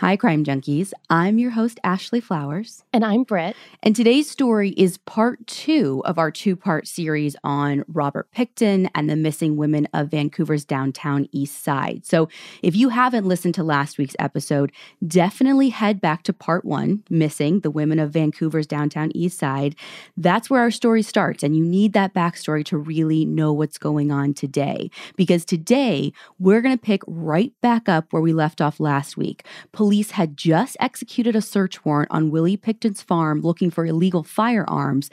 Hi, Crime Junkies. I'm your host, Ashley Flowers. And I'm Britt. And today's story is part two of our two part series on Robert Pickton and the missing women of Vancouver's downtown east side. So if you haven't listened to last week's episode, definitely head back to part one Missing the Women of Vancouver's downtown east side. That's where our story starts. And you need that backstory to really know what's going on today. Because today, we're going to pick right back up where we left off last week police had just executed a search warrant on Willie Pickton's farm looking for illegal firearms,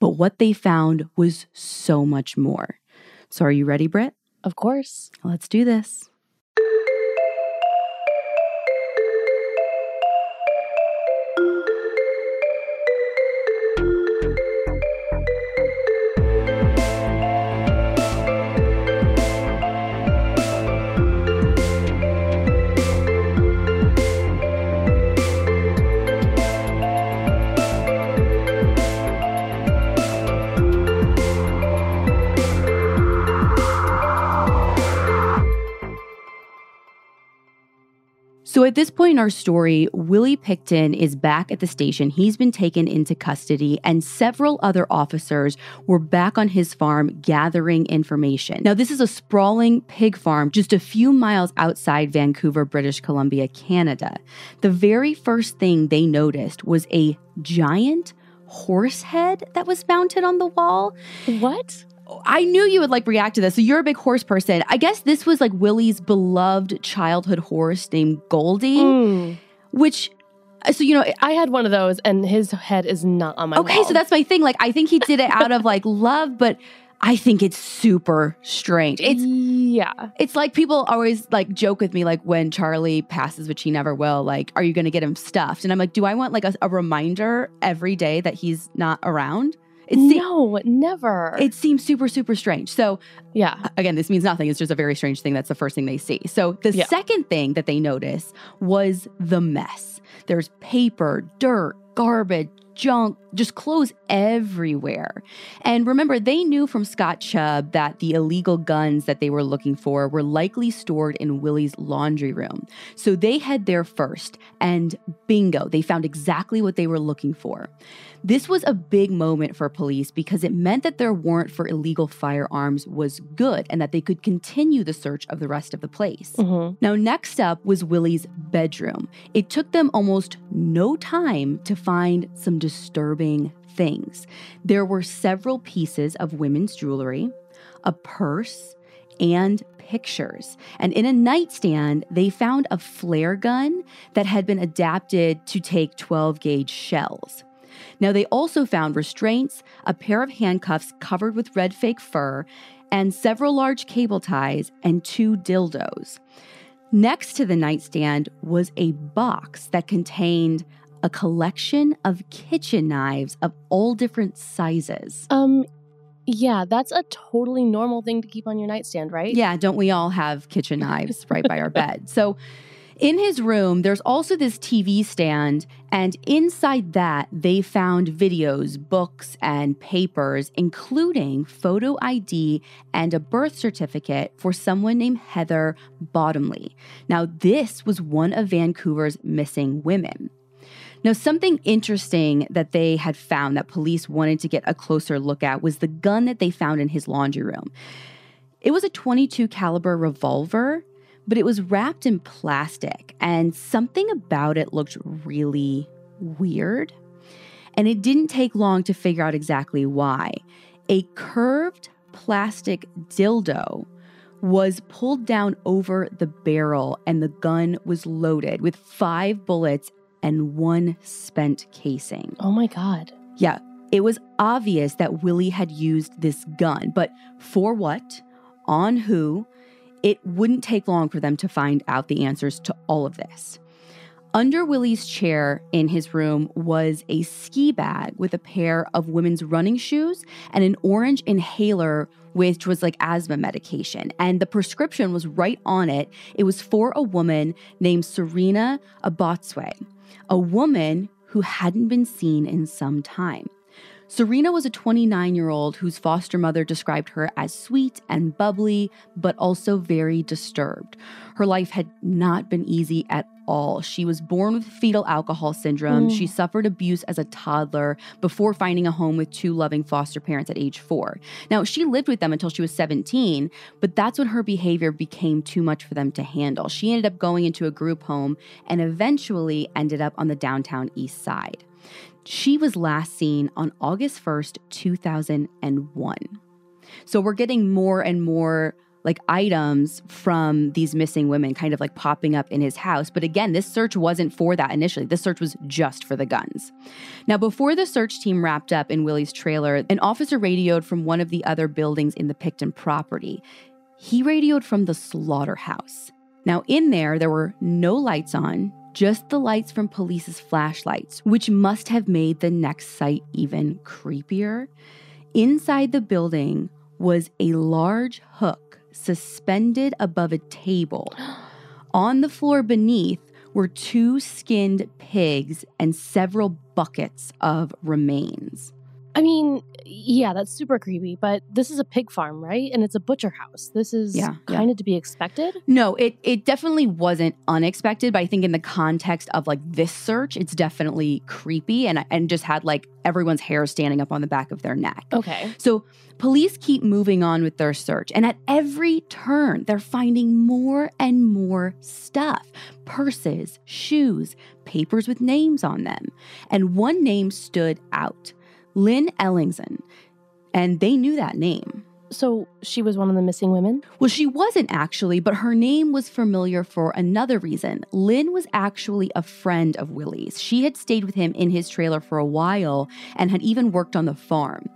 but what they found was so much more. So, are you ready, Britt? Of course. Let's do this. So at this point in our story, Willie Pickton is back at the station. He's been taken into custody, and several other officers were back on his farm gathering information. Now, this is a sprawling pig farm just a few miles outside Vancouver, British Columbia, Canada. The very first thing they noticed was a giant horse head that was mounted on the wall. What? I knew you would like react to this. So you're a big horse person. I guess this was like Willie's beloved childhood horse named Goldie, Mm. which so you know I had one of those, and his head is not on my okay, wall. so that's my thing. Like I think he did it out of like love, but I think it's super strange. It's yeah. it's like people always like joke with me like when Charlie passes, which he never will, like, are you gonna get him stuffed? And I'm like, do I want like a, a reminder every day that he's not around? It se- no, never. it seems super, super strange. So yeah. again, this means nothing. It's just a very strange thing. That's the first thing they see. So the Yeah. second thing that they notice was the mess. There's paper, dirt, garbage, junk, just clothes everywhere. And remember, they knew from Scott Chubb that the illegal guns that they were looking for were likely stored in Willie's laundry room. So they head there first, and bingo, they found exactly what they were looking for. This was a big moment for police because it meant that their warrant for illegal firearms was good and that they could continue the search of the rest of the place. Mhm. Now, next up was Willie's bedroom. It took them almost no time to find some disturbing things. There were several pieces of women's jewelry, a purse, and pictures. And in a nightstand, they found a flare gun that had been adapted to take 12 gauge shells. Now, they also found restraints, a pair of handcuffs covered with red fake fur, and several large cable ties and two dildos. Next to the nightstand was a box that contained a collection of kitchen knives of all different sizes. Um, yeah, that's a totally normal thing to keep on your nightstand, right? Yeah, don't we all have kitchen knives right by our bed? So, in his room, there's also this TV stand, and inside that, they found videos, books, and papers, including photo ID and a birth certificate for someone named Heather Bottomley. Now, this was one of Vancouver's missing women. Now, something interesting that they had found that police wanted to get a closer look at was the gun that they found in his laundry room. It was a 22 caliber revolver, but it was wrapped in plastic and something about it looked really weird. And it didn't take long to figure out exactly why. A curved plastic dildo was pulled down over the barrel and the gun was loaded with 5 bullets and one spent casing. Oh my god. Yeah, it was obvious that Willie had used this gun, but for what, on who, it wouldn't take long for them to find out the answers to all of this. Under Willie's chair in his room was a ski bag with a pair of women's running shoes and an orange inhaler, which was like asthma medication. And the prescription was right on it. It was for a woman named Serena Abotsway, a woman who hadn't been seen in some time. Serena was a 29 year old whose foster mother described her as sweet and bubbly, but also very disturbed. Her life had not been easy at all. She was born with fetal alcohol syndrome. Mm. She suffered abuse as a toddler before finding a home with two loving foster parents at age four. Now, she lived with them until she was 17, but that's when her behavior became too much for them to handle. She ended up going into a group home and eventually ended up on the downtown east side. She was last seen on August 1st, 2001. So we're getting more and more like items from these missing women kind of like popping up in his house. But again, this search wasn't for that initially. This search was just for the guns. Now, before the search team wrapped up in Willie's trailer, an officer radioed from one of the other buildings in the Pickton property. He radioed from the slaughterhouse. Now, in there, there were no lights on, just the lights from police's flashlights, which must have made the next sight even creepier. Inside the building was a large hook suspended above a table. On the floor beneath were two skinned pigs and several buckets of remains. I mean, yeah, that's super creepy, but this is a pig farm, right? And it's a butcher house. This is Yeah, yeah. kind of to be expected. No, it it definitely wasn't unexpected, but I think in the context of like this search, it's definitely creepy and and just had like everyone's hair standing up on the back of their neck. Okay. So police keep moving on with their search, and at every turn, they're finding more and more stuff purses, shoes, papers with names on them. And one name stood out Lynn Ellingsen. And they knew that name. So she was one of the missing women? Well, she wasn't actually, but her name was familiar for another reason. Lynn was actually a friend of Willie's. She had stayed with him in his trailer for a while and had even worked on the farm.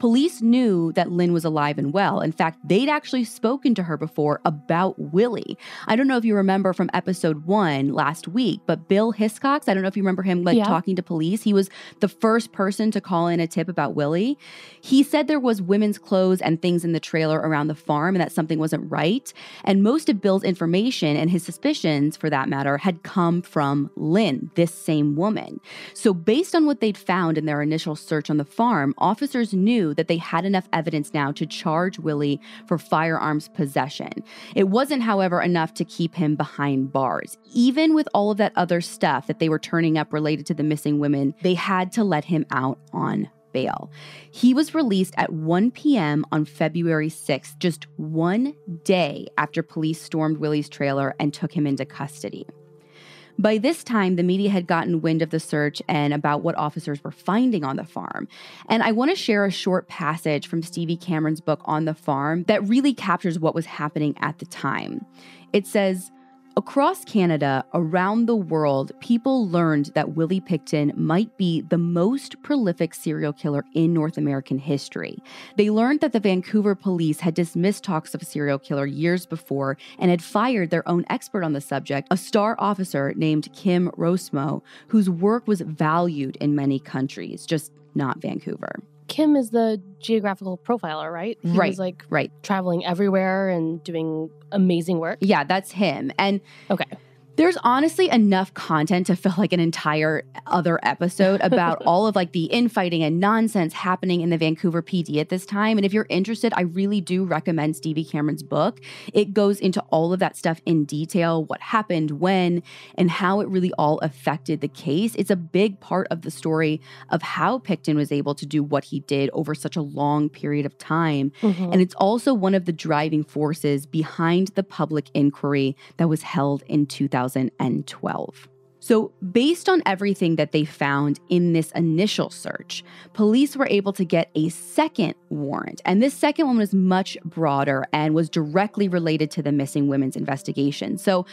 Police knew that Lynn was alive and well. In fact, they'd actually spoken to her before about Willie. I don't know if you remember from episode one last week, but Bill Hiscox, I don't know if you remember him like Yeah. talking to police. He was the first person to call in a tip about Willie. He said there was women's clothes and things in the trailer around the farm and that something wasn't right. And most of Bill's information and his suspicions, for that matter, had come from Lynn, this same woman. So, based on what they'd found in their initial search on the farm, officers knew that they had enough evidence now to charge Willie for firearms possession. It wasn't, however, enough to keep him behind bars. Even with all of that other stuff that they were turning up related to the missing women, they had to let him out on bail. He was released at 1 p.m. on February 6th, just one day after police stormed Willie's trailer and took him into custody. By this time, the media had gotten wind of the search and about what officers were finding on the farm. And I want to share a short passage from Stevie Cameron's book On the Farm that really captures what was happening at the time. It says, Across Canada, around the world, people learned that Willie Pickton might be the most prolific serial killer in North American history. They learned that the Vancouver police had dismissed talks of a serial killer years before and had fired their own expert on the subject, a star officer named Kim Rossmo, whose work was valued in many countries, just not Vancouver. Kim is the geographical profiler, right? He Right. like Right. traveling everywhere and doing amazing work. Yeah, that's him. And Okay. There's honestly enough content to fill like an entire other episode about all of like the infighting and nonsense happening in the Vancouver PD at this time. And if you're interested, I really do recommend Stevie Cameron's book. It goes into all of that stuff in detail, what happened, when, and how it really all affected the case. It's a big part of the story of how Pickton was able to do what he did over such a long period of time. Mhm. And it's also one of the driving forces behind the public inquiry that was held in 2012. So, based on everything that they found in this initial search, police were able to get a second warrant. And this second one was much broader and was directly related to the missing women's investigation. So,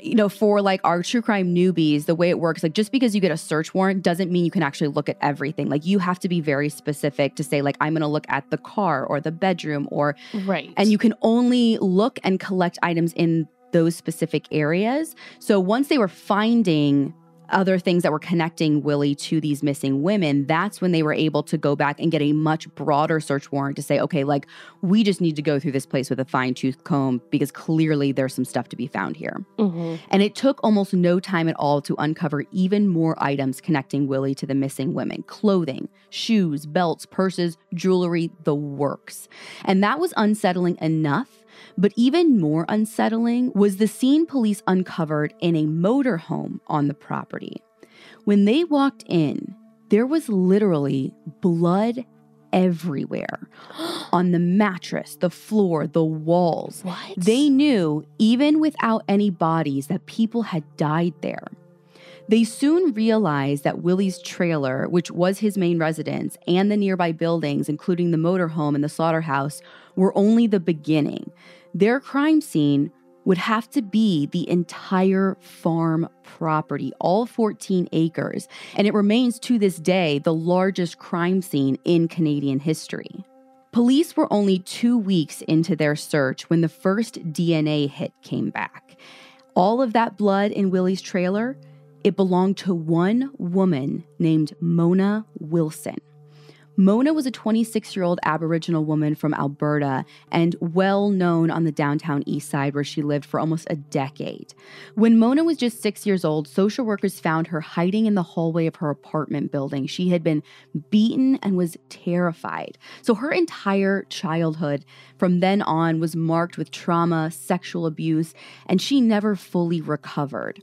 you know, for like our true crime newbies, the way it works, like just because you get a search warrant doesn't mean you can actually look at everything. Like you have to be very specific to say, like, I'm going to look at the car or the bedroom or right. and you can only look and collect items in those specific areas. So once they were finding other things that were connecting Willie to these missing women, that's when they were able to go back and get a much broader search warrant to say, okay, like we just need to go through this place with a fine tooth comb because clearly there's some stuff to be found here. Mhm. And it took almost no time at all to uncover even more items connecting Willie to the missing women clothing, shoes, belts, purses, jewelry, the works. And that was unsettling enough But even more unsettling was the scene police uncovered in a motorhome on the property. When they walked in, there was literally blood everywhere on the mattress, the floor, the walls. What? They knew, even without any bodies, that people had died there. They soon realized that Willie's trailer, which was his main residence, and the nearby buildings, including the motorhome and the slaughterhouse, were only the beginning. Their crime scene would have to be the entire farm property, all 14 acres, and it remains to this day the largest crime scene in Canadian history. Police were only two weeks into their search when the first DNA hit came back. All of that blood in Willie's trailer, it belonged to one woman named Mona Wilson. Mona was a 26 year old Aboriginal woman from Alberta and well known on the downtown east side where she lived for almost a decade. When Mona was just six years old, social workers found her hiding in the hallway of her apartment building. She had been beaten and was terrified. So her entire childhood from then on was marked with trauma, sexual abuse, and she never fully recovered.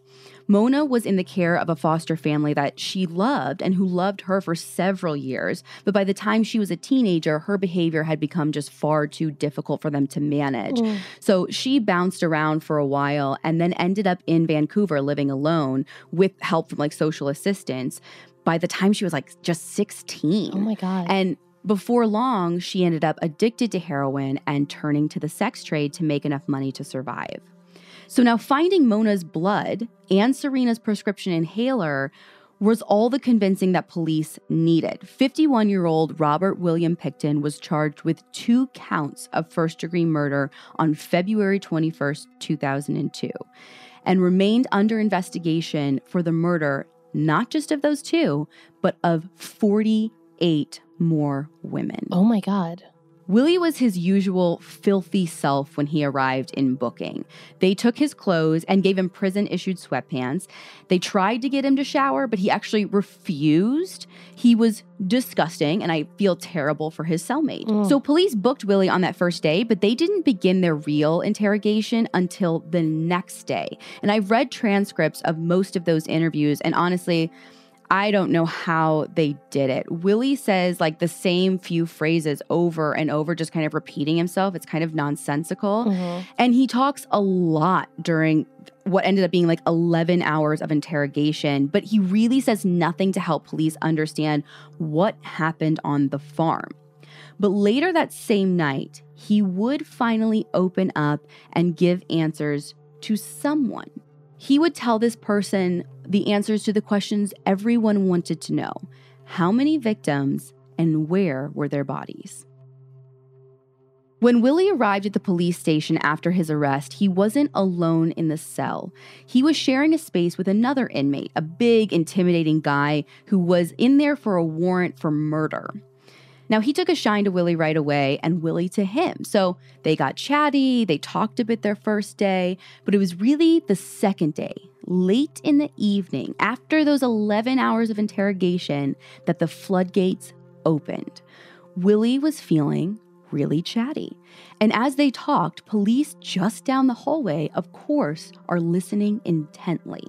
Mona was in the care of a foster family that she loved and who loved her for several years. But by the time she was a teenager, her behavior had become just far too difficult for them to manage. Mm. So she bounced around for a while and then ended up in Vancouver living alone with help from like social assistance by the time she was like just 16. Oh my God. And before long, she ended up addicted to heroin and turning to the sex trade to make enough money to survive. So now finding Mona's blood and Serena's prescription inhaler was all the convincing that police needed. 51 year old Robert William Pickton was charged with two counts of first degree murder on February 21st, 2002, and remained under investigation for the murder not just of those two, but of 48 more women. oh my God. Willie was his usual filthy self when he arrived in booking. They took his clothes and gave him prison issued sweatpants. They tried to get him to shower, but he actually refused. He was disgusting, and I feel terrible for his cellmate. Mm. So police booked Willie on that first day, but they didn't begin their real interrogation until the next day. And I've read transcripts of most of those interviews, and honestly, I don't know how they did it. Willie says like the same few phrases over and over, just kind of repeating himself. It's kind of nonsensical. Mhm. And he talks a lot during what ended up being like 11 hours of interrogation, but he really says nothing to help police understand what happened on the farm. But later that same night, he would finally open up and give answers to someone. He would tell this person the answers to the questions everyone wanted to know how many victims and where were their bodies? When Willie arrived at the police station after his arrest, he wasn't alone in the cell. He was sharing a space with another inmate, a big, intimidating guy who was in there for a warrant for murder. Now, he took a shine to Willie right away and Willie to him. So they got chatty, they talked a bit their first day, but it was really the second day, late in the evening, after those 11 hours of interrogation, that the floodgates opened. Willie was feeling really chatty. And as they talked, police just down the hallway, of course, are listening intently.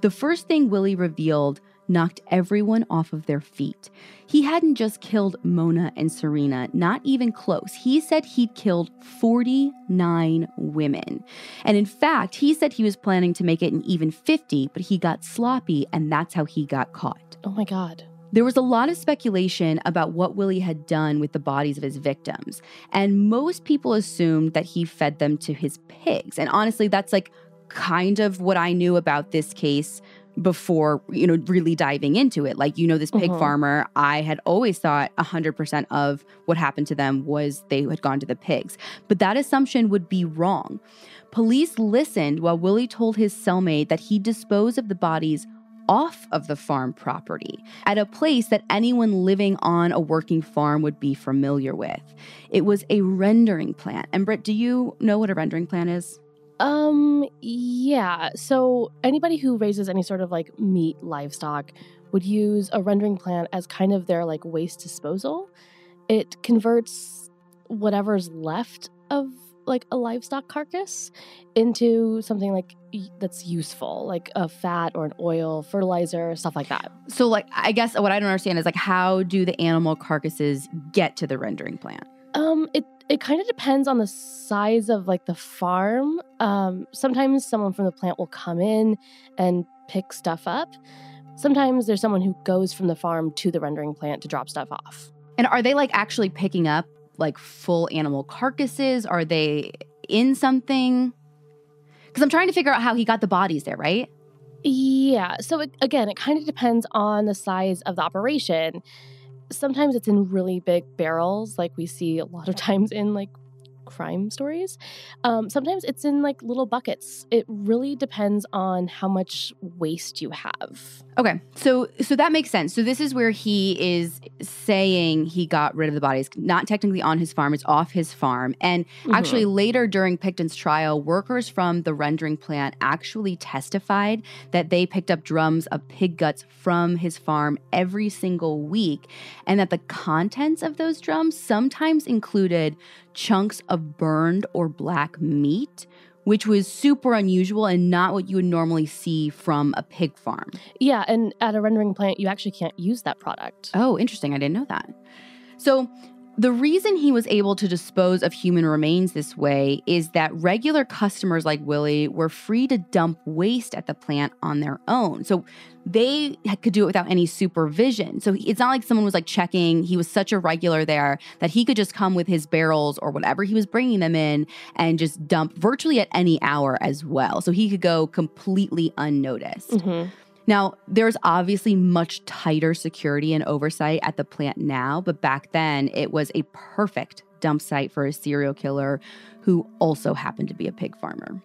The first thing Willie revealed knocked everyone off of their feet. He hadn't just killed Mona and Serena, not even close. He said he'd killed 49 women. And in fact, he said he was planning to make it an even 50, but he got sloppy, and that's how he got caught. Oh my God. There was a lot of speculation about what Willie had done with the bodies of his victims, and most people assumed that he fed them to his pigs. And honestly, that's like kind of what I knew about this case before, you know, really diving into it. Like, you know, this pig Mhm. farmer, I had always thought 100% of what happened to them was they had gone to the pigs. But that assumption would be wrong. Police listened while Willie told his cellmate that he disposed of the bodies off of the farm property at a place that anyone living on a working farm would be familiar with. It was a rendering plant. And Britt, do you know what a rendering plant is? Um, yeah. So anybody who raises any sort of like meat livestock would use a rendering plant as kind of their like waste disposal. It converts whatever's left of like a livestock carcass into something like that's useful, like a fat or an oil, fertilizer, stuff like that. So, like, I guess what I don't understand is like, how do the animal carcasses get to the rendering plant? Um, it it kind of depends on the size of like the farm. Um, sometimes someone from the plant will come in and pick stuff up. Sometimes there's someone who goes from the farm to the rendering plant to drop stuff off. And are they like actually picking up like full animal carcasses? Are they in something? Because I'm trying to figure out how he got the bodies there, right? Yeah. So it, again, it kind of depends on the size of the operation. Sometimes it's in really big barrels, like we see a lot of times in like crime stories. Um, sometimes it's in like little buckets. It really depends on how much waste you have. Okay, so so that makes sense. So this is where he is saying he got rid of the bodies, not technically on his farm; it's off his farm. And mm-hmm. actually, later during Pickton's trial, workers from the rendering plant actually testified that they picked up drums of pig guts from his farm every single week, and that the contents of those drums sometimes included chunks of burned or black meat, which was super unusual and not what you would normally see from a pig farm. Yeah, and at a rendering plant, you actually can't use that product. Oh, interesting. I didn't know that. So, the reason he was able to dispose of human remains this way is that regular customers like Willie were free to dump waste at the plant on their own. So they could do it without any supervision. So it's not like someone was like checking. He was such a regular there that he could just come with his barrels or whatever he was bringing them in and just dump virtually at any hour as well. So he could go completely unnoticed. Mm-hmm. Now, there's obviously much tighter security and oversight at the plant now, but back then it was a perfect dump site for a serial killer who also happened to be a pig farmer.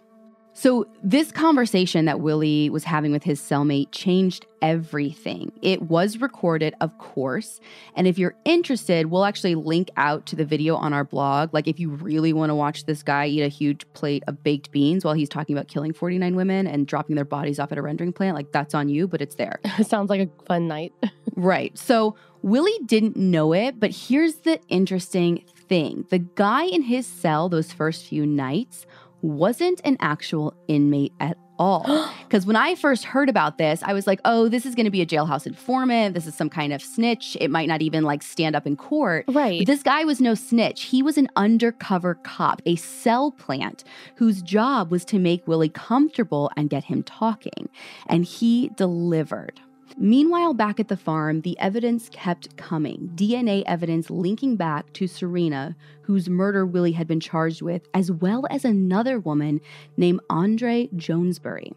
So, this conversation that Willie was having with his cellmate changed everything. It was recorded, of course. And if you're interested, we'll actually link out to the video on our blog. Like, if you really want to watch this guy eat a huge plate of baked beans while he's talking about killing 49 women and dropping their bodies off at a rendering plant, like, that's on you, but it's there. Sounds like a fun night. right. So, Willie didn't know it, but here's the interesting thing the guy in his cell those first few nights wasn't an actual inmate at all. Because when I first heard about this, I was like, oh, this is going to be a jailhouse informant. This is some kind of snitch. It might not even like stand up in court. Right. But this guy was no snitch. He was an undercover cop, a cell plant whose job was to make Willie comfortable and get him talking. And he delivered. Meanwhile, back at the farm, the evidence kept coming DNA evidence linking back to Serena, whose murder Willie had been charged with, as well as another woman named Andre Joesbury.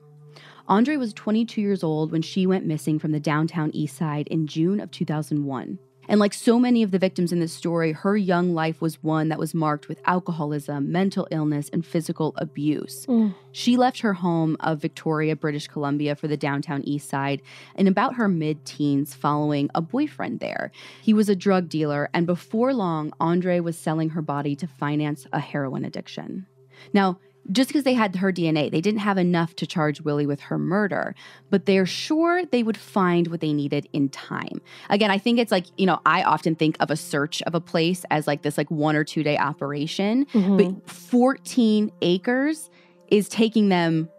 Andre was 22 years old when she went missing from the downtown east side in June of 2001. And like so many of the victims in this story, her young life was one that was marked with alcoholism, mental illness, and physical abuse. Mm. She left her home of Victoria, British Columbia for the downtown east side in about her mid teens following a boyfriend there. He was a drug dealer, and before long, Andre was selling her body to finance a heroin addiction. Now, just because they had her DNA, they didn't have enough to charge Willie with her murder, but they're sure they would find what they needed in time. Again, I think it's like, you know, I often think of a search of a place as like this like one or two day operation, mm-hmm. but 14 acres is taking them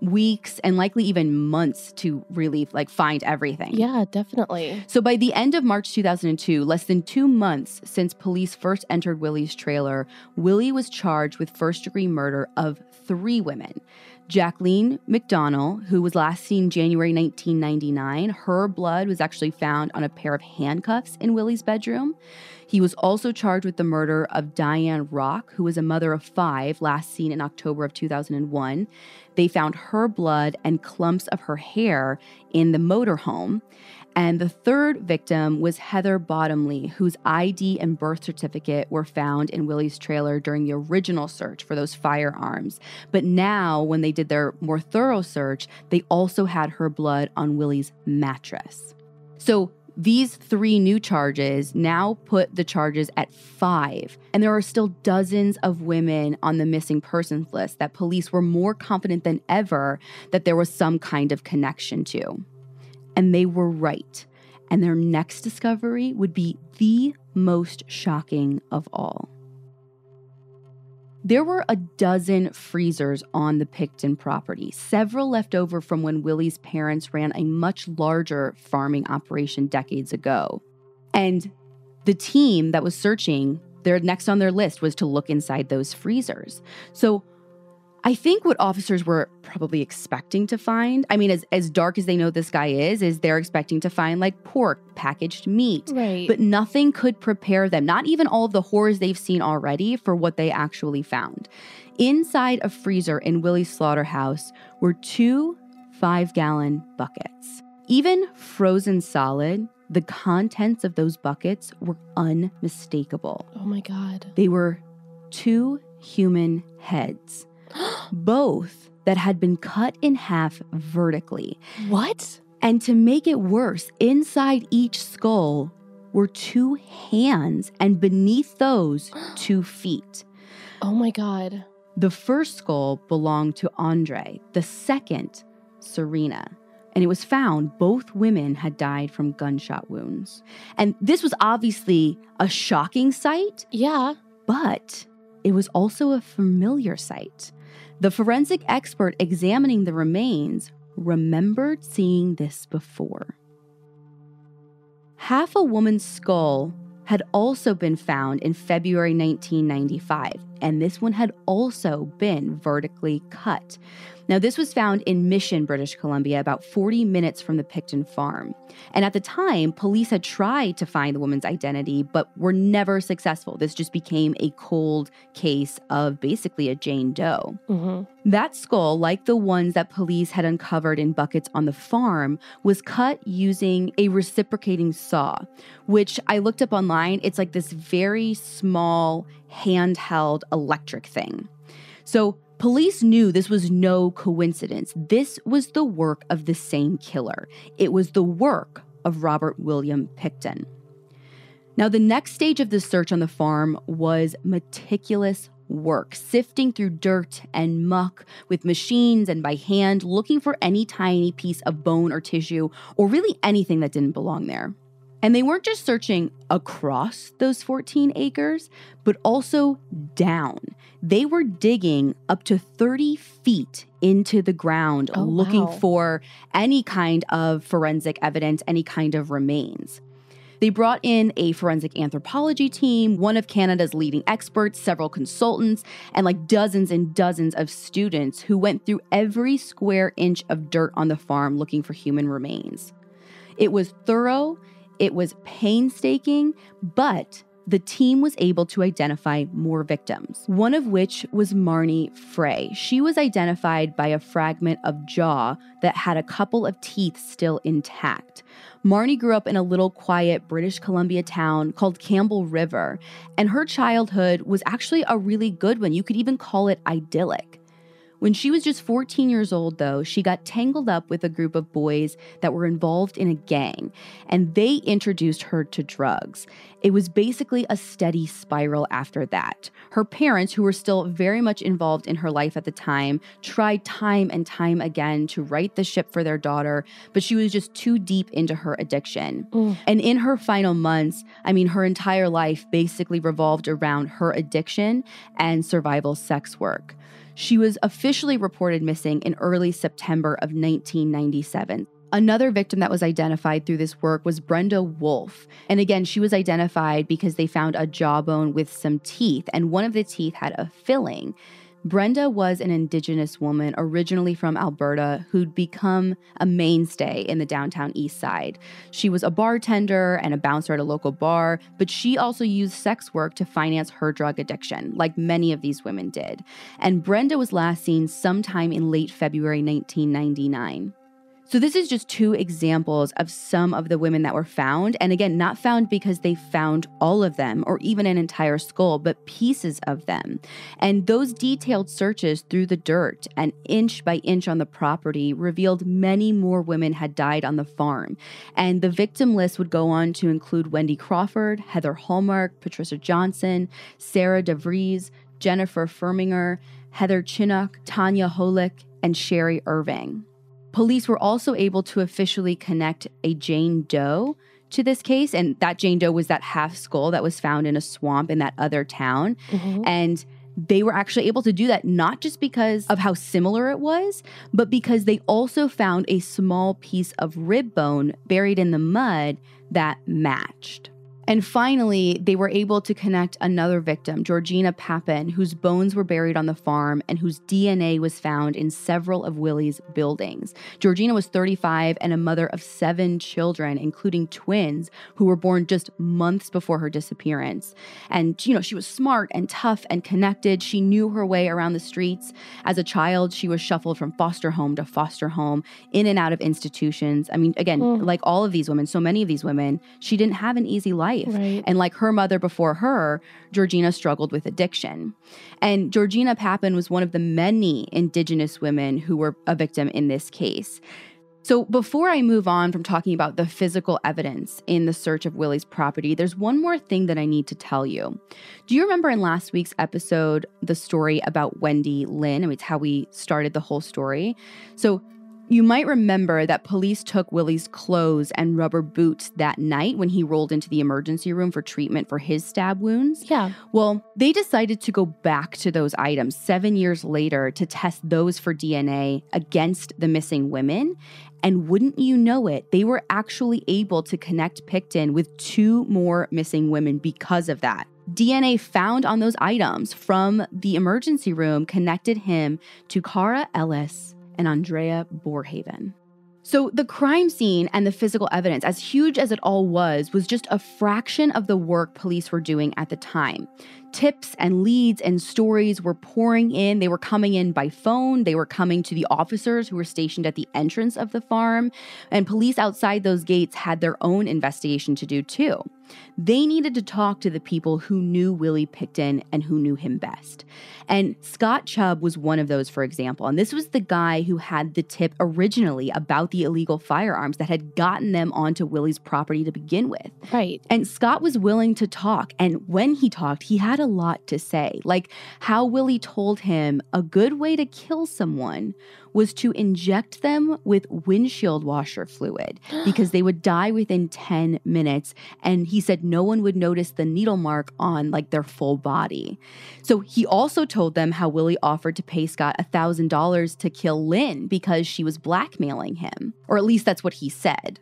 weeks and likely even months to really like find everything. Yeah, definitely. So by the end of March 2002, less than 2 months since police first entered Willie's trailer, Willie was charged with first-degree murder of 3 women. Jacqueline McDonell, who was last seen January 1999, her blood was actually found on a pair of handcuffs in Willie's bedroom. He was also charged with the murder of Diane Rock, who was a mother of five, last seen in October of 2001. They found her blood and clumps of her hair in the motorhome. And the third victim was Heather Bottomley, whose ID and birth certificate were found in Willie's trailer during the original search for those firearms. But now, when they did their more thorough search, they also had her blood on Willie's mattress. So these three new charges now put the charges at five, and there are still dozens of women on the missing persons list that police were more confident than ever that there was some kind of connection to. And they were right, and their next discovery would be the most shocking of all. There were a dozen freezers on the Pickton property, several left over from when Willie's parents ran a much larger farming operation decades ago. And the team that was searching, their next on their list was to look inside those freezers. So I think what officers were probably expecting to find, I mean, as, as dark as they know this guy is, is they're expecting to find like pork, packaged meat. Right. But nothing could prepare them, not even all of the horrors they've seen already, for what they actually found. Inside a freezer in Willie's slaughterhouse were two five gallon buckets. Even frozen solid, the contents of those buckets were unmistakable. oh my God. They were two human heads, both that had been cut in half vertically. What? And to make it worse, inside each skull were two hands, and beneath those, two feet. Oh my God. The first skull belonged to Andre, the second, Serena. And it was found both women had died from gunshot wounds. And this was obviously a shocking sight, Yeah. but it was also a familiar sight. The forensic expert examining the remains remembered seeing this before. Half a woman's skull had also been found in February 1995, and this one had also been vertically cut. Now, this was found in Mission, British Columbia, about 40 minutes from the Pickton farm. And at the time, police had tried to find the woman's identity, but were never successful. This just became a cold case of basically a Jane Doe. hmm That skull, like the ones that police had uncovered in buckets on the farm, was cut using a reciprocating saw, which I looked up online. It's like this very small, handheld electric thing. So, police knew this was no coincidence. This was the work of the same killer, it was the work of Robert William Pickton. Now, the next stage of the search on the farm was meticulous work, sifting through dirt and muck with machines and by hand, looking for any tiny piece of bone or tissue, or really anything that didn't belong there. And they weren't just searching across those 14 acres, but also down. They were digging up to 30 feet into the ground, Oh, looking wow. for any kind of forensic evidence, any kind of remains. They brought in a forensic anthropology team, one of Canada's leading experts, several consultants, and like dozens and dozens of students who went through every square inch of dirt on the farm looking for human remains. It was thorough, it was painstaking, but the team was able to identify more victims, one of which was Marnie Frey. She was identified by a fragment of jaw that had a couple of teeth still intact. Marnie grew up in a little quiet British Columbia town called Campbell River, and her childhood was actually a really good one. You could even call it idyllic. When she was just 14 years old, though, she got tangled up with a group of boys that were involved in a gang, and they introduced her to drugs. It was basically a steady spiral after that. Her parents, who were still very much involved in her life at the time, tried time and time again to right the ship for their daughter, but she was just too deep into her addiction. And in her final months, I mean, her entire life basically revolved around her addiction and survival sex work. She was officially reported missing in early September of 1997. Another victim that was identified through this work was Brenda Wolfe. And again, she was identified because they found a jawbone with some teeth, and one of the teeth had a filling. Brenda was an Indigenous woman originally from Alberta who'd become a mainstay in the downtown east side. She was a bartender and a bouncer at a local bar, but she also used sex work to finance her drug addiction, like many of these women did. And Brenda was last seen sometime in late February 1999. So, this is just two examples of some of the women that were found. And again, not found because they found all of them or even an entire skull, but pieces of them. And those detailed searches through the dirt and inch by inch on the property revealed many more women had died on the farm. And the victim list would go on to include Wendy Crawford, Heather Hallmark, Patricia Johnson, Sarah DeVries, Jennifer Furminger, Heather Chinnock, Tanya Holyk, and Sherry Irving. Police were also able to officially connect a Jane Doe to this case, and that Jane Doe was that half skull that was found in a swamp in that other town. Mhm. And they were actually able to do that not just because of how similar it was, but because they also found a small piece of rib bone buried in the mud that matched. And finally, they were able to connect another victim, Georgina Papin, whose bones were buried on the farm and whose DNA was found in several of Willie's buildings. Georgina was 35 and a mother of seven children, including twins, who were born just months before her disappearance. And, you know, she was smart and tough and connected. She knew her way around the streets. As a child, she was shuffled from foster home to foster home, in and out of institutions. I mean, again, mm. like all of these women, so many of these women, she didn't have an easy life life. Right. And like her mother before her, Georgina struggled with addiction. And Georgina Papin was one of the many Indigenous women who were a victim in this case. So, before I move on from talking about the physical evidence in the search of Willie's property, there's one more thing that I need to tell you. Do you remember in last week's episode the story about Wendy Lynn? I mean, it's how we started the whole story. So, you might remember that police took Willie's clothes and rubber boots that night when he rolled into the emergency room for treatment for his stab wounds. Yeah. Well, they decided to go back to those items seven years later to test those for DNA against the missing women. And wouldn't you know it, they were actually able to connect Pickton with two more missing women because of that. DNA found on those items from the emergency room connected him to Cara Ellis and Andrea Borhaven. So, the crime scene and the physical evidence, as huge as it all was, was just a fraction of the work police were doing at the time. Tips and leads and stories were pouring in. They were coming in by phone. They were coming to the officers who were stationed at the entrance of the farm. And police outside those gates had their own investigation to do too. They needed to talk to the people who knew Willie Pickton and who knew him best. And Scott Chubb was one of those, for example. And this was the guy who had the tip originally about the illegal firearms that had gotten them onto Willie's property to begin with. Right. And Scott was willing to talk. And when he talked, he had a lot to say, like how Willie told him a good way to kill someone was to inject them with windshield washer fluid because they would die within 10 minutes. And he said no one would notice the needle mark on like their full body. So he also told them how Willie offered to pay Scott $1,000 to kill Lynn because she was blackmailing him, or at least that's what he said.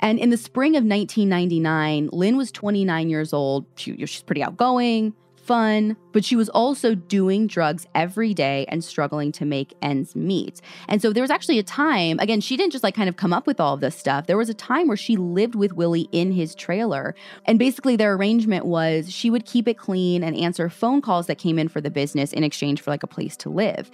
And in the spring of 1999, Lynn was 29 years old. She, she's pretty outgoing, fun, but she was also doing drugs every day and struggling to make ends meet. And so there was actually a time, again, she didn't just like kind of come up with all of this stuff. There was a time where she lived with Willie in his trailer. And basically, their arrangement was she would keep it clean and answer phone calls that came in for the business in exchange for like a place to live.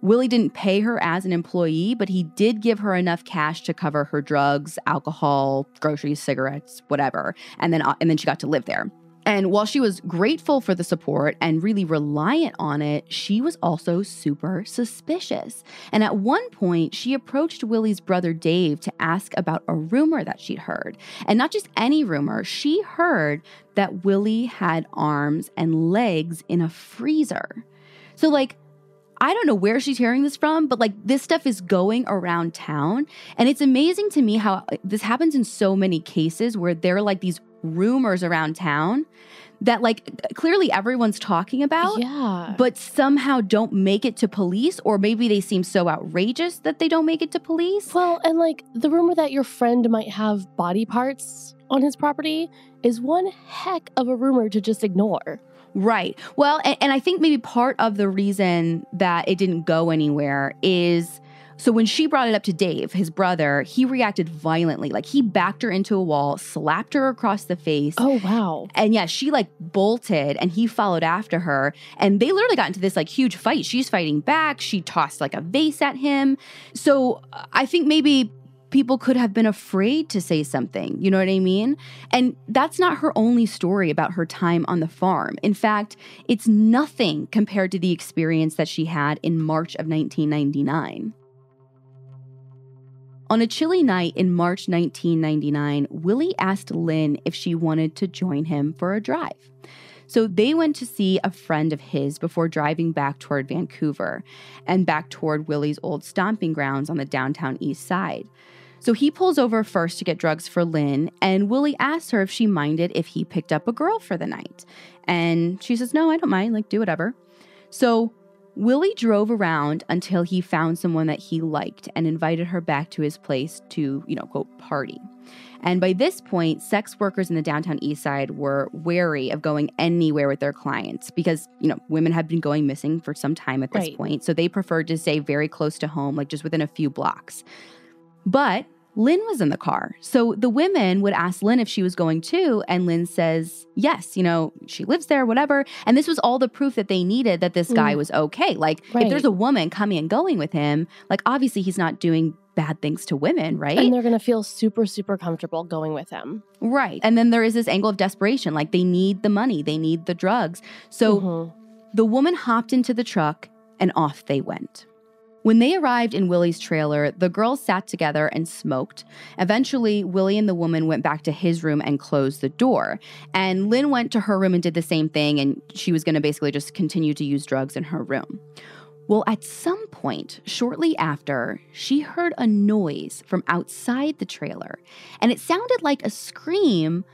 Willie didn't pay her as an employee, but he did give her enough cash to cover her drugs, alcohol, groceries, cigarettes, whatever. And then uh, and then she got to live there. And while she was grateful for the support and really reliant on it, she was also super suspicious. And at one point, she approached Willie's brother Dave to ask about a rumor that she'd heard. And not just any rumor, she heard that Willie had arms and legs in a freezer. So, like, I don't know where she's hearing this from, but like this stuff is going around town. And it's amazing to me how uh, this happens in so many cases where there are like these rumors around town that like clearly everyone's talking about yeah. but somehow don't make it to police or maybe they seem so outrageous that they don't make it to police. Well and like the rumor that your friend might have body parts on his property is one heck of a rumor to just ignore right well and, and i think maybe part of the reason that it didn't go anywhere is so when she brought it up to Dave, his brother, he reacted violently. Like he backed her into a wall, slapped her across the face. Oh, wow. And yeah, she like bolted and he followed after her. And they literally got into this like huge fight. She's fighting back. She tossed like a vase at him. So uh, I think maybe people could have been afraid to say something. You know what I mean? And that's not her only story about her time on the farm. In fact, it's nothing compared to the experience that she had in March of 1999. On a chilly night in March 1999, Willie asked Lynn if she wanted to join him for a drive. So they went to see a friend of his before driving back toward Vancouver and back toward Willie's old stomping grounds on the downtown east side. So he pulls over first to get drugs for Lynn, and Willie asks her if she minded if he picked up a girl for the night. And she says, No, I don't mind, like, do whatever. So Willie drove around until he found someone that he liked and invited her back to his place to, you know, go party. And by this point, sex workers in the downtown east side were wary of going anywhere with their clients because, you know, women had been going missing for some time at this Right. point. So they preferred to stay very close to home, like just within a few blocks. But Lynn was in the car. So the women would ask Lynn if she was going too. And Lynn says, yes, you know, she lives there, whatever. And this was all the proof that they needed that this guy Mm. was okay. Like, if there's a woman coming and going with him, like, obviously he's not doing bad things to women, right? And they're going to feel super, super comfortable going with him. right. And then there is this angle of desperation. Like, they need the money, they need the drugs. So Mhm. the woman hopped into the truck and off they went. When they arrived in Willie's trailer, the girls sat together and smoked. Eventually, Willie and the woman went back to his room and closed the door. And Lynn went to her room and did the same thing, and she was going to basically just continue to use drugs in her room. Well, at some point, shortly after, she heard a noise from outside the trailer, and it sounded like a scream.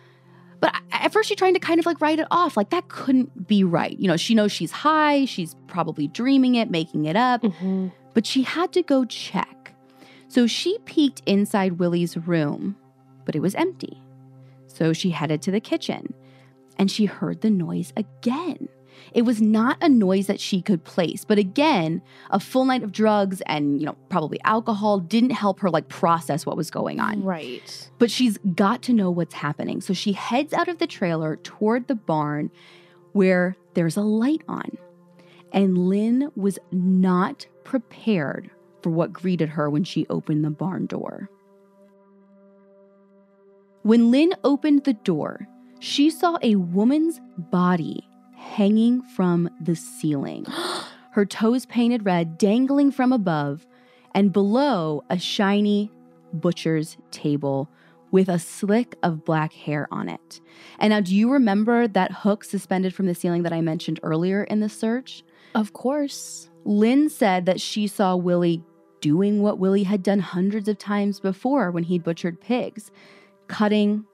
But at first, she tried to kind of like write it off, like that couldn't be right. You know, she knows she's high, she's probably dreaming it, making it up, Mhm. But she had to go check. So she peeked inside Willie's room, but it was empty. So she headed to the kitchen and she heard the noise again. It was not a noise that she could place, but again, a full night of drugs and, you know, probably alcohol didn't help her like process what was going on. Right. But she's got to know what's happening. So she heads out of the trailer toward the barn where there's a light on. And Lynn was not prepared for what greeted her when she opened the barn door. When Lynn opened the door, she saw a woman's body hanging from the ceiling, her toes painted red, dangling from above, and below a shiny butcher's table with a slick of black hair on it. And now, do you remember that hook suspended from the ceiling that I mentioned earlier in the search? Of course. Lynn said that she saw Willie doing what Willie had done hundreds of times before when he'd butchered pigs cutting,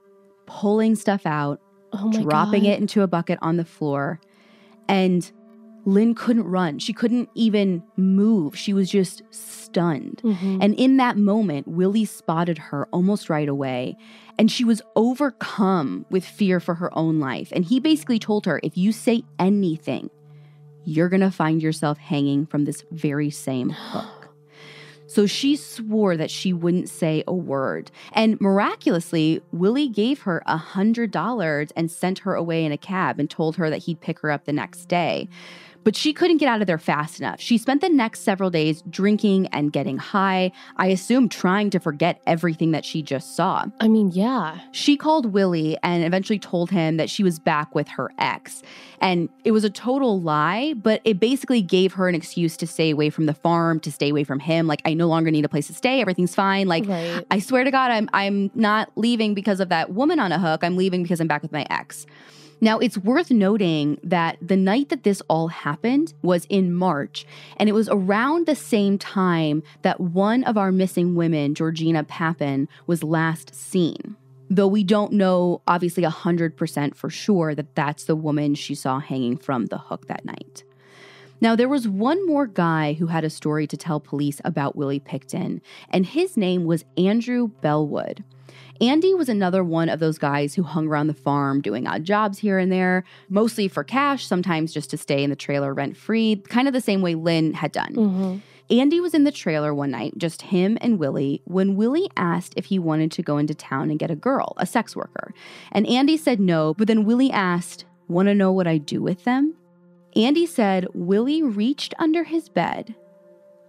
pulling stuff out, Oh dropping God. it into a bucket on the floor. And Lynn couldn't run. She couldn't even move. She was just stunned. Mhm. And in that moment, Willie spotted her almost right away. And she was overcome with fear for her own life. And he basically told her if you say anything, you're going to find yourself hanging from this very same hook. So she swore that she wouldn't say a word. And miraculously, Willie gave her a $100 and sent her away in a cab and told her that he'd pick her up the next day. But she couldn't get out of there fast enough. She spent the next several days drinking and getting high, I assume trying to forget everything that she just saw. I mean, yeah. She called Willie and eventually told him that she was back with her ex. And it was a total lie, but it basically gave her an excuse to stay away from the farm, to stay away from him. Like, I no longer need a place to stay. Everything's fine. Like, right. I swear to God, I'm I'm not leaving because of that woman on a hook. I'm leaving because I'm back with my ex. Now, it's worth noting that the night that this all happened was in March, and it was around the same time that one of our missing women, Georgina Papin, was last seen. Though we don't know, obviously, 100% for sure that that's the woman she saw hanging from the hook that night. Now, there was one more guy who had a story to tell police about Willie Pickton, and his name was Andrew Bellwood. Andy was another one of those guys who hung around the farm doing odd jobs here and there, mostly for cash, sometimes just to stay in the trailer rent free, kind of the same way Lynn had done. Mhm. Andy was in the trailer one night, just him and Willie, when Willie asked if he wanted to go into town and get a girl, a sex worker. And Andy said no, but then Willie asked, Want to know what I do with them? Andy said Willie reached under his bed,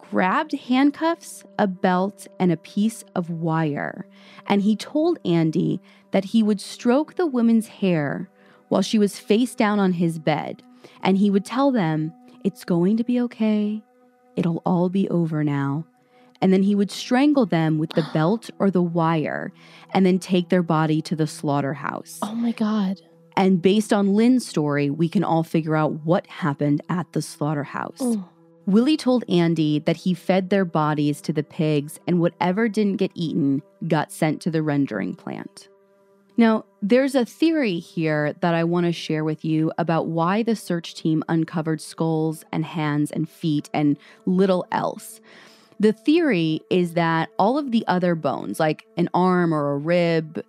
grabbed handcuffs, a belt, and a piece of wire, and he told Andy that he would stroke the woman's hair while she was face down on his bed, and he would tell them, It's going to be okay. It'll all be over now. And then he would strangle them with the belt or the wire and then take their body to the slaughterhouse. Oh my God. And based on Lynn's story, we can all figure out what happened at the slaughterhouse. Oh. Willie told Andy that he fed their bodies to the pigs and whatever didn't get eaten got sent to the rendering plant. Now, there's a theory here that I want to share with you about why the search team uncovered skulls and hands and feet and little else. The theory is that all of the other bones, like an arm or a rib,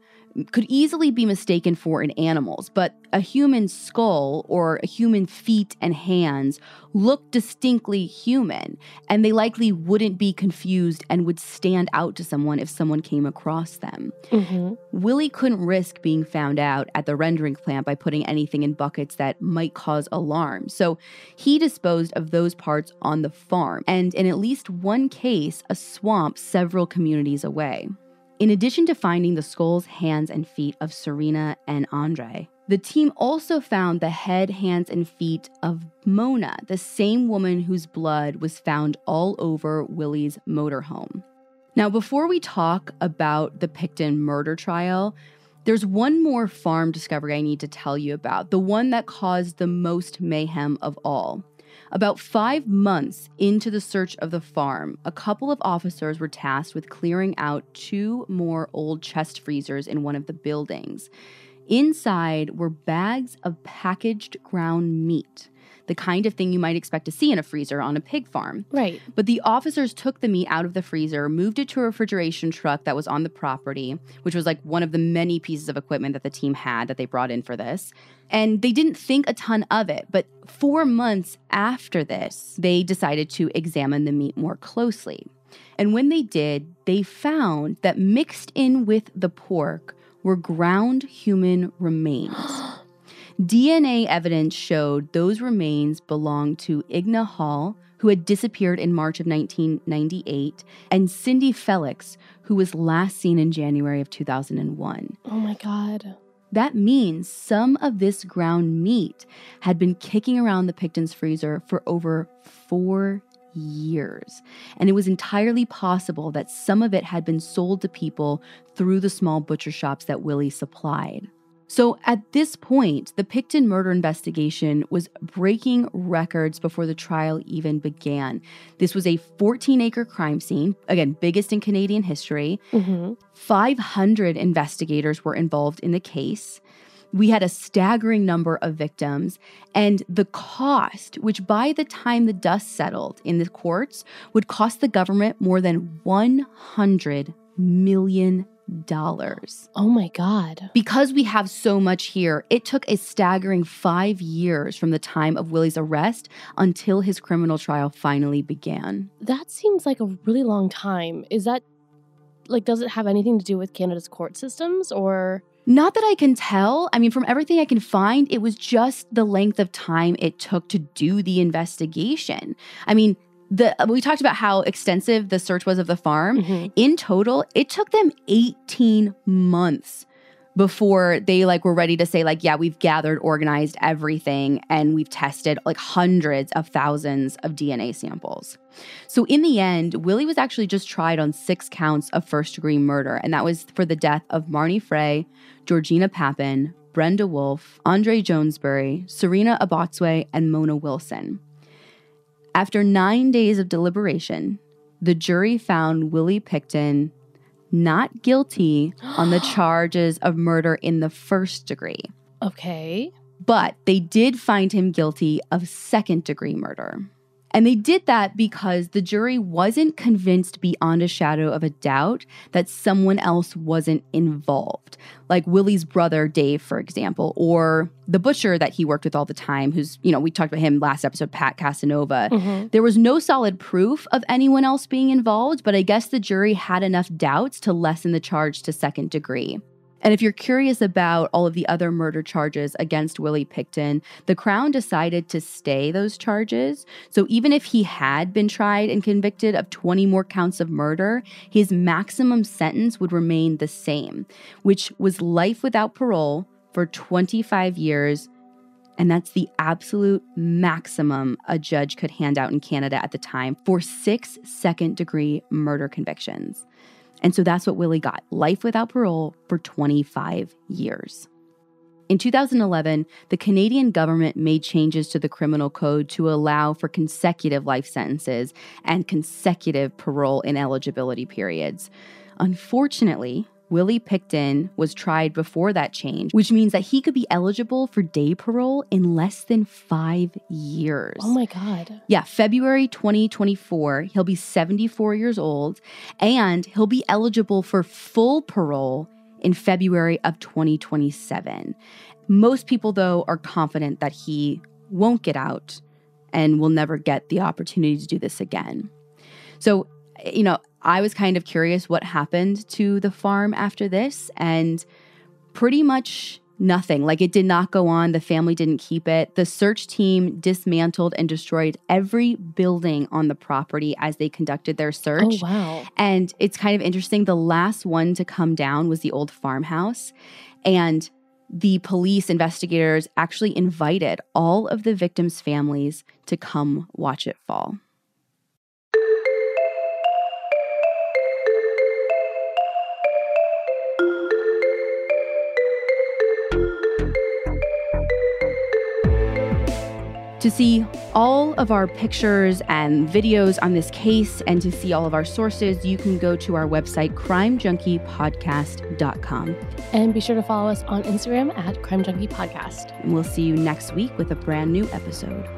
could easily be mistaken for in animals, but a human skull or a human feet and hands look distinctly human, and they likely wouldn't be confused and would stand out to someone if someone came across them. Mm-hmm. Willie couldn't risk being found out at the rendering plant by putting anything in buckets that might cause alarm, so he disposed of those parts on the farm, and in at least one case, a swamp several communities away. In addition to finding the skulls, hands, and feet of Serena and Andre, the team also found the head, hands, and feet of Mona, the same woman whose blood was found all over Willie's motorhome. Now, before we talk about the Pickton murder trial, there's one more farm discovery I need to tell you about, the one that caused the most mayhem of all. About five months into the search of the farm, a couple of officers were tasked with clearing out two more old chest freezers in one of the buildings. Inside were bags of packaged ground meat, the kind of thing you might expect to see in a freezer on a pig farm. Right. But the officers took the meat out of the freezer, moved it to a refrigeration truck that was on the property, which was like one of the many pieces of equipment that the team had that they brought in for this. And they didn't think a ton of it. But four months after this, they decided to examine the meat more closely. And when they did, they found that mixed in with the pork were ground human remains. DNA evidence showed those remains belonged to Inga Hall, who had disappeared in March of 1998, and Cindy Feliks, who was last seen in January of 2001. Oh my God. That means some of this ground meat had been kicking around the Pickton's freezer for over four years. And it was entirely possible that some of it had been sold to people through the small butcher shops that Willie supplied. So at this point, the Pickton murder investigation was breaking records before the trial even began. This was a 14 acre crime scene, again, biggest in Canadian history. Mm-hmm. 500 investigators were involved in the case. We had a staggering number of victims, and the cost, which by the time the dust settled in the courts, would cost the government more than $100 million. Oh my God. Because we have so much here, it took a staggering five years from the time of Willie's arrest until his criminal trial finally began. That seems like a really long time. Is that, like, does it have anything to do with Canada's court systems or? Not that I can tell. I mean, from everything I can find, it was just the length of time it took to do the investigation. I mean, the we talked about how extensive the search was of the farm. Mhm. In total, it took them 18 months before they like were ready to say like yeah, we've gathered, organized everything and we've tested like hundreds of thousands of DNA samples. So in the end, Willie was actually just tried on 6 counts of first-degree murder and that was for the death of Marnie Frey, Georgina Papin, Brenda Wolfe, Andre Joesbury, Serena Abotsway, and Mona Wilson. After nine days of deliberation, the jury found Willie Pickton not guilty on the charges of murder in the first degree, Okay. but they did find him guilty of second degree murder. And they did that because the jury wasn't convinced beyond a shadow of a doubt that someone else wasn't involved, like Willie's brother, Dave, for example, or the butcher that he worked with all the time, who's, you know, we talked about him last episode, Pat Casanova. Mhm. There was no solid proof of anyone else being involved, but I guess the jury had enough doubts to lessen the charge to second degree. And if you're curious about all of the other murder charges against Willie Pickton, the Crown decided to stay those charges. So even if he had been tried and convicted of 20 more counts of murder, his maximum sentence would remain the same, which was life without parole for 25 years. And that's the absolute maximum a judge could hand out in Canada at the time for six second degree murder convictions. And so that's what Willie got life without parole for 25 years. In 2011, the Canadian government made changes to the criminal code to allow for consecutive life sentences and consecutive parole ineligibility periods. Unfortunately, Willie Pickton was tried before that change, which means that he could be eligible for day parole in less than five years. Oh my God. Yeah, February 2024, he'll be 74 years old and he'll be eligible for full parole in February of 2027. Most people, though, are confident that he won't get out and will never get the opportunity to do this again. So, you know, I was kind of curious what happened to the farm after this, and pretty much nothing. Like it did not go on. The family didn't keep it. The search team dismantled and destroyed every building on the property as they conducted their oh, search. Oh, wow. And it's kind of interesting. The last one to come down was the old farmhouse. And the police investigators actually invited all of the victims' families to come watch it fall. To see all of our pictures and videos on this case and to see all of our sources, you can go to our website, crimejunkiepodcast.com. And be sure to follow us on Instagram at Crime Junkie Podcast. And we'll see you next week with a brand new episode.